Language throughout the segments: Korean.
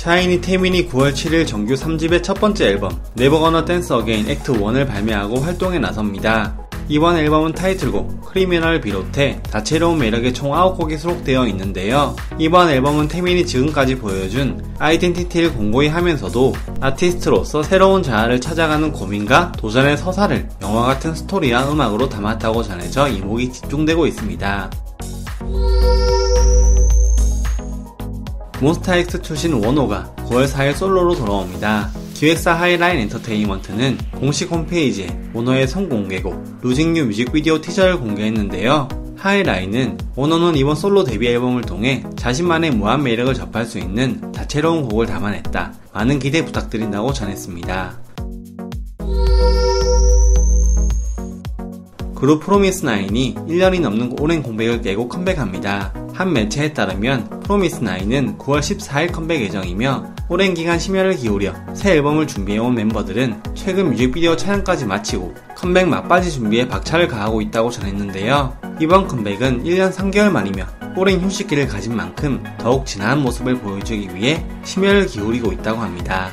샤이니 태민이 9월 7일 정규 3집의 첫 번째 앨범 Never Gonna Dance Again Act 1을 발매하고 활동에 나섭니다. 이번 앨범은 타이틀곡 Criminal을 비롯해 다채로운 매력의 총 9곡이 수록되어 있는데요. 이번 앨범은 태민이 지금까지 보여준 아이덴티티를 공고히 하면서도 아티스트로서 새로운 자아를 찾아가는 고민과 도전의 서사를 영화 같은 스토리와 음악으로 담았다고 전해져 이목이 집중되고 있습니다. 몬스타엑스 출신 원호가 9월 4일 솔로로 돌아옵니다. 기획사 하이라인 엔터테인먼트는 공식 홈페이지에 원호의 선공개곡 Losing You 뮤직비디오 티저를 공개했는데요. 하이라인은 원호는 이번 솔로 데뷔 앨범을 통해 자신만의 무한 매력을 접할 수 있는 다채로운 곡을 담아냈다. 많은 기대 부탁드린다고 전했습니다. 그룹 프로미스나인이 1년이 넘는 오랜 공백을 깨고 컴백합니다. 한 매체에 따르면 프로미스나인은 9월 14일 컴백 예정이며 오랜 기간 심혈을 기울여 새 앨범을 준비해온 멤버들은 최근 뮤직비디오 촬영까지 마치고 컴백 막바지 준비에 박차를 가하고 있다고 전했는데요. 이번 컴백은 1년 3개월 만이며 오랜 휴식기를 가진 만큼 더욱 진한 모습을 보여주기 위해 심혈을 기울이고 있다고 합니다.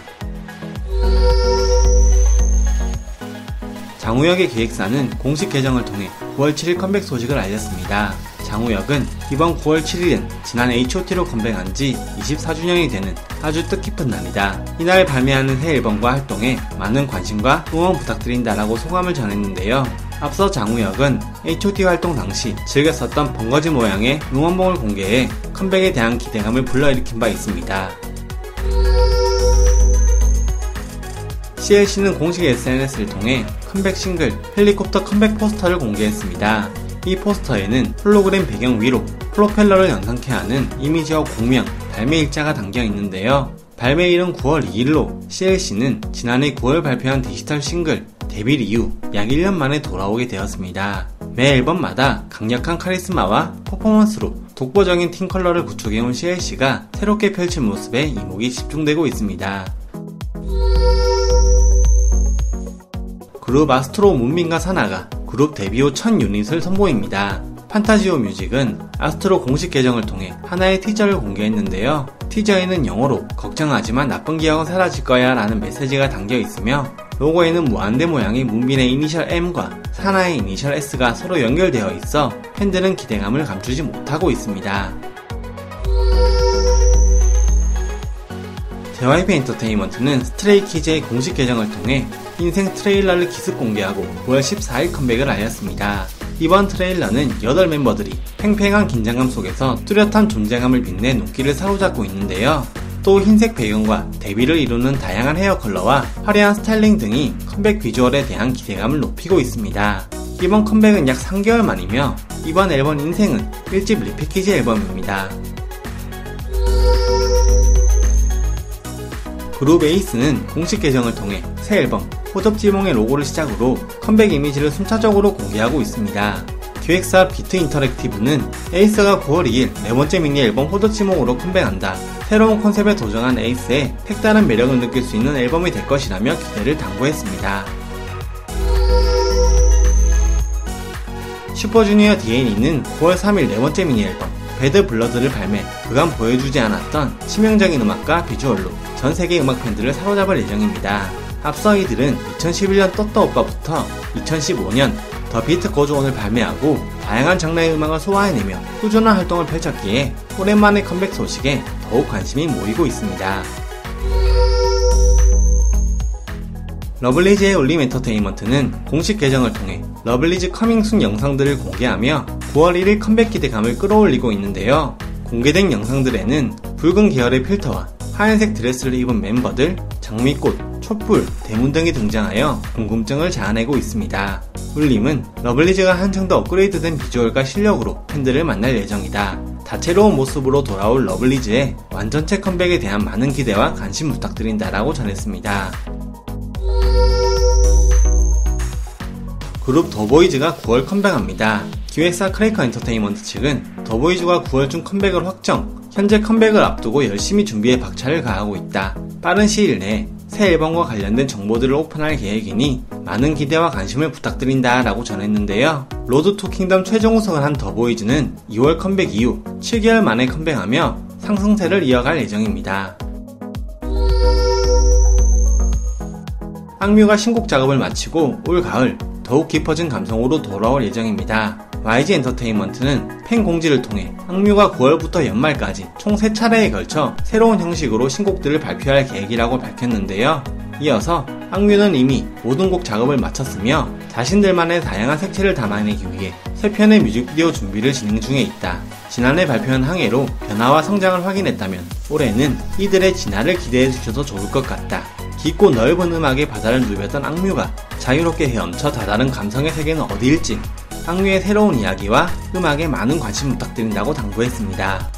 장우혁의 기획사는 공식 계정을 통해 9월 7일 컴백 소식을 알렸습니다. 장우혁은 이번 9월 7일은 지난 H.O.T로 컴백한 지 24주년이 되는 아주 뜻깊은 날이다. 이날 발매하는 새 앨범과 활동에 많은 관심과 응원 부탁드린다라고 소감을 전했는데요. 앞서 장우혁은 H.O.T 활동 당시 즐겨 썼던 번거지 모양의 응원봉을 공개해 컴백에 대한 기대감을 불러일으킨 바 있습니다. CLC는 공식 SNS를 통해 컴백 싱글 헬리콥터 컴백 포스터를 공개했습니다. 이 포스터에는 홀로그램 배경 위로 프로펠러를 연상케 하는 이미지와 곡명, 발매 일자가 담겨 있는데요. 발매일은 9월 2일로 CLC는 지난해 9월 발표한 디지털 싱글 Devil 이후 약 1년 만에 돌아오게 되었습니다. 매 앨범마다 강력한 카리스마와 퍼포먼스로 독보적인 팀 컬러를 구축해온 CLC가 새롭게 펼칠 모습에 이목이 집중되고 있습니다. 그룹 아스트로 문민과 사나가 그룹 데뷔 후 첫 유닛을 선보입니다. 판타지오 뮤직은 아스트로 공식 계정을 통해 하나의 티저를 공개했는데요. 티저에는 영어로 걱정하지만 나쁜 기억은 사라질 거야 라는 메시지가 담겨 있으며 로고에는 무한대 모양의 문빈의 이니셜 M과 사나의 이니셜 S가 서로 연결되어 있어 팬들은 기대감을 감추지 못하고 있습니다. JYP 엔터테인먼트는 스트레이키즈의 공식 계정을 통해 인생 트레일러를 기습 공개하고 9월 14일 컴백을 알렸습니다. 이번 트레일러는 8멤버들이 팽팽한 긴장감 속에서 뚜렷한 존재감을 빛내 눈길을 사로잡고 있는데요. 또 흰색 배경과 대비를 이루는 다양한 헤어 컬러와 화려한 스타일링 등이 컴백 비주얼에 대한 기대감을 높이고 있습니다. 이번 컴백은 약 3개월 만이며 이번 앨범 인생은 1집 리패키지 앨범입니다. 그룹 에이스는 공식 계정을 통해 새 앨범 호접지몽의 로고를 시작으로 컴백 이미지를 순차적으로 공개하고 있습니다. 기획사 비트 인터랙티브는 에이스가 9월 2일 네 번째 미니 앨범 호접지몽으로 컴백한다. 새로운 컨셉에 도전한 에이스의 색다른 매력을 느낄 수 있는 앨범이 될 것이라며 기대를 당부했습니다. 슈퍼주니어 D&E는 9월 3일 네 번째 미니 앨범 Bad Blood를 발매, 그간 보여주지 않았던 치명적인 음악과 비주얼로 전 세계 음악 팬들을 사로잡을 예정입니다. 앞서 이들은 2011년 떴다 오빠부터 2015년 The Beat Goes On을 발매하고 다양한 장르의 음악을 소화해내며 꾸준한 활동을 펼쳤기에 오랜만에 컴백 소식에 더욱 관심이 모이고 있습니다. 러블리즈의 울림 엔터테인먼트는 공식 계정을 통해 러블리즈 coming soon 영상들을 공개하며 9월 1일 컴백 기대감을 끌어올리고 있는데요. 공개된 영상들에는 붉은 계열의 필터와 하얀색 드레스를 입은 멤버들, 장미꽃, 촛불, 대문 등이 등장하여 궁금증을 자아내고 있습니다. 울림은 러블리즈가 한층 더 업그레이드된 비주얼과 실력으로 팬들을 만날 예정이다. 다채로운 모습으로 돌아올 러블리즈의 완전체 컴백에 대한 많은 기대와 관심 부탁드린다라고 전했습니다. 그룹 더보이즈가 9월 컴백합니다. 기획사 크레이커 엔터테인먼트 측은 더보이즈가 9월 중 컴백을 확정, 현재 컴백을 앞두고 열심히 준비에 박차를 가하고 있다. 빠른 시일 내에 새 앨범과 관련된 정보들을 오픈할 계획이니 많은 기대와 관심을 부탁드린다 라고 전했는데요. Road to Kingdom 최종 우승을 한 더보이즈는 2월 컴백 이후 7개월 만에 컴백하며 상승세를 이어갈 예정입니다. 악뮤가 신곡 작업을 마치고 올 가을 더욱 깊어진 감성으로 돌아올 예정입니다. YG 엔터테인먼트는 팬 공지를 통해 악뮤가 9월부터 연말까지 총 3차례에 걸쳐 새로운 형식으로 신곡들을 발표할 계획이라고 밝혔는데요. 이어서 악뮤는 이미 모든 곡 작업을 마쳤으며 자신들만의 다양한 색채를 담아내기 위해 새 편의 뮤직비디오 준비를 진행 중에 있다. 지난해 발표한 항해로 변화와 성장을 확인했다면 올해는 이들의 진화를 기대해 주셔도 좋을 것 같다. 깊고 넓은 음악의 바다를 누볐던 악뮤가 자유롭게 헤엄쳐 다다른 감성의 세계는 어디일지 악뮤의 새로운 이야기와 음악에 많은 관심 부탁드린다고 당부했습니다.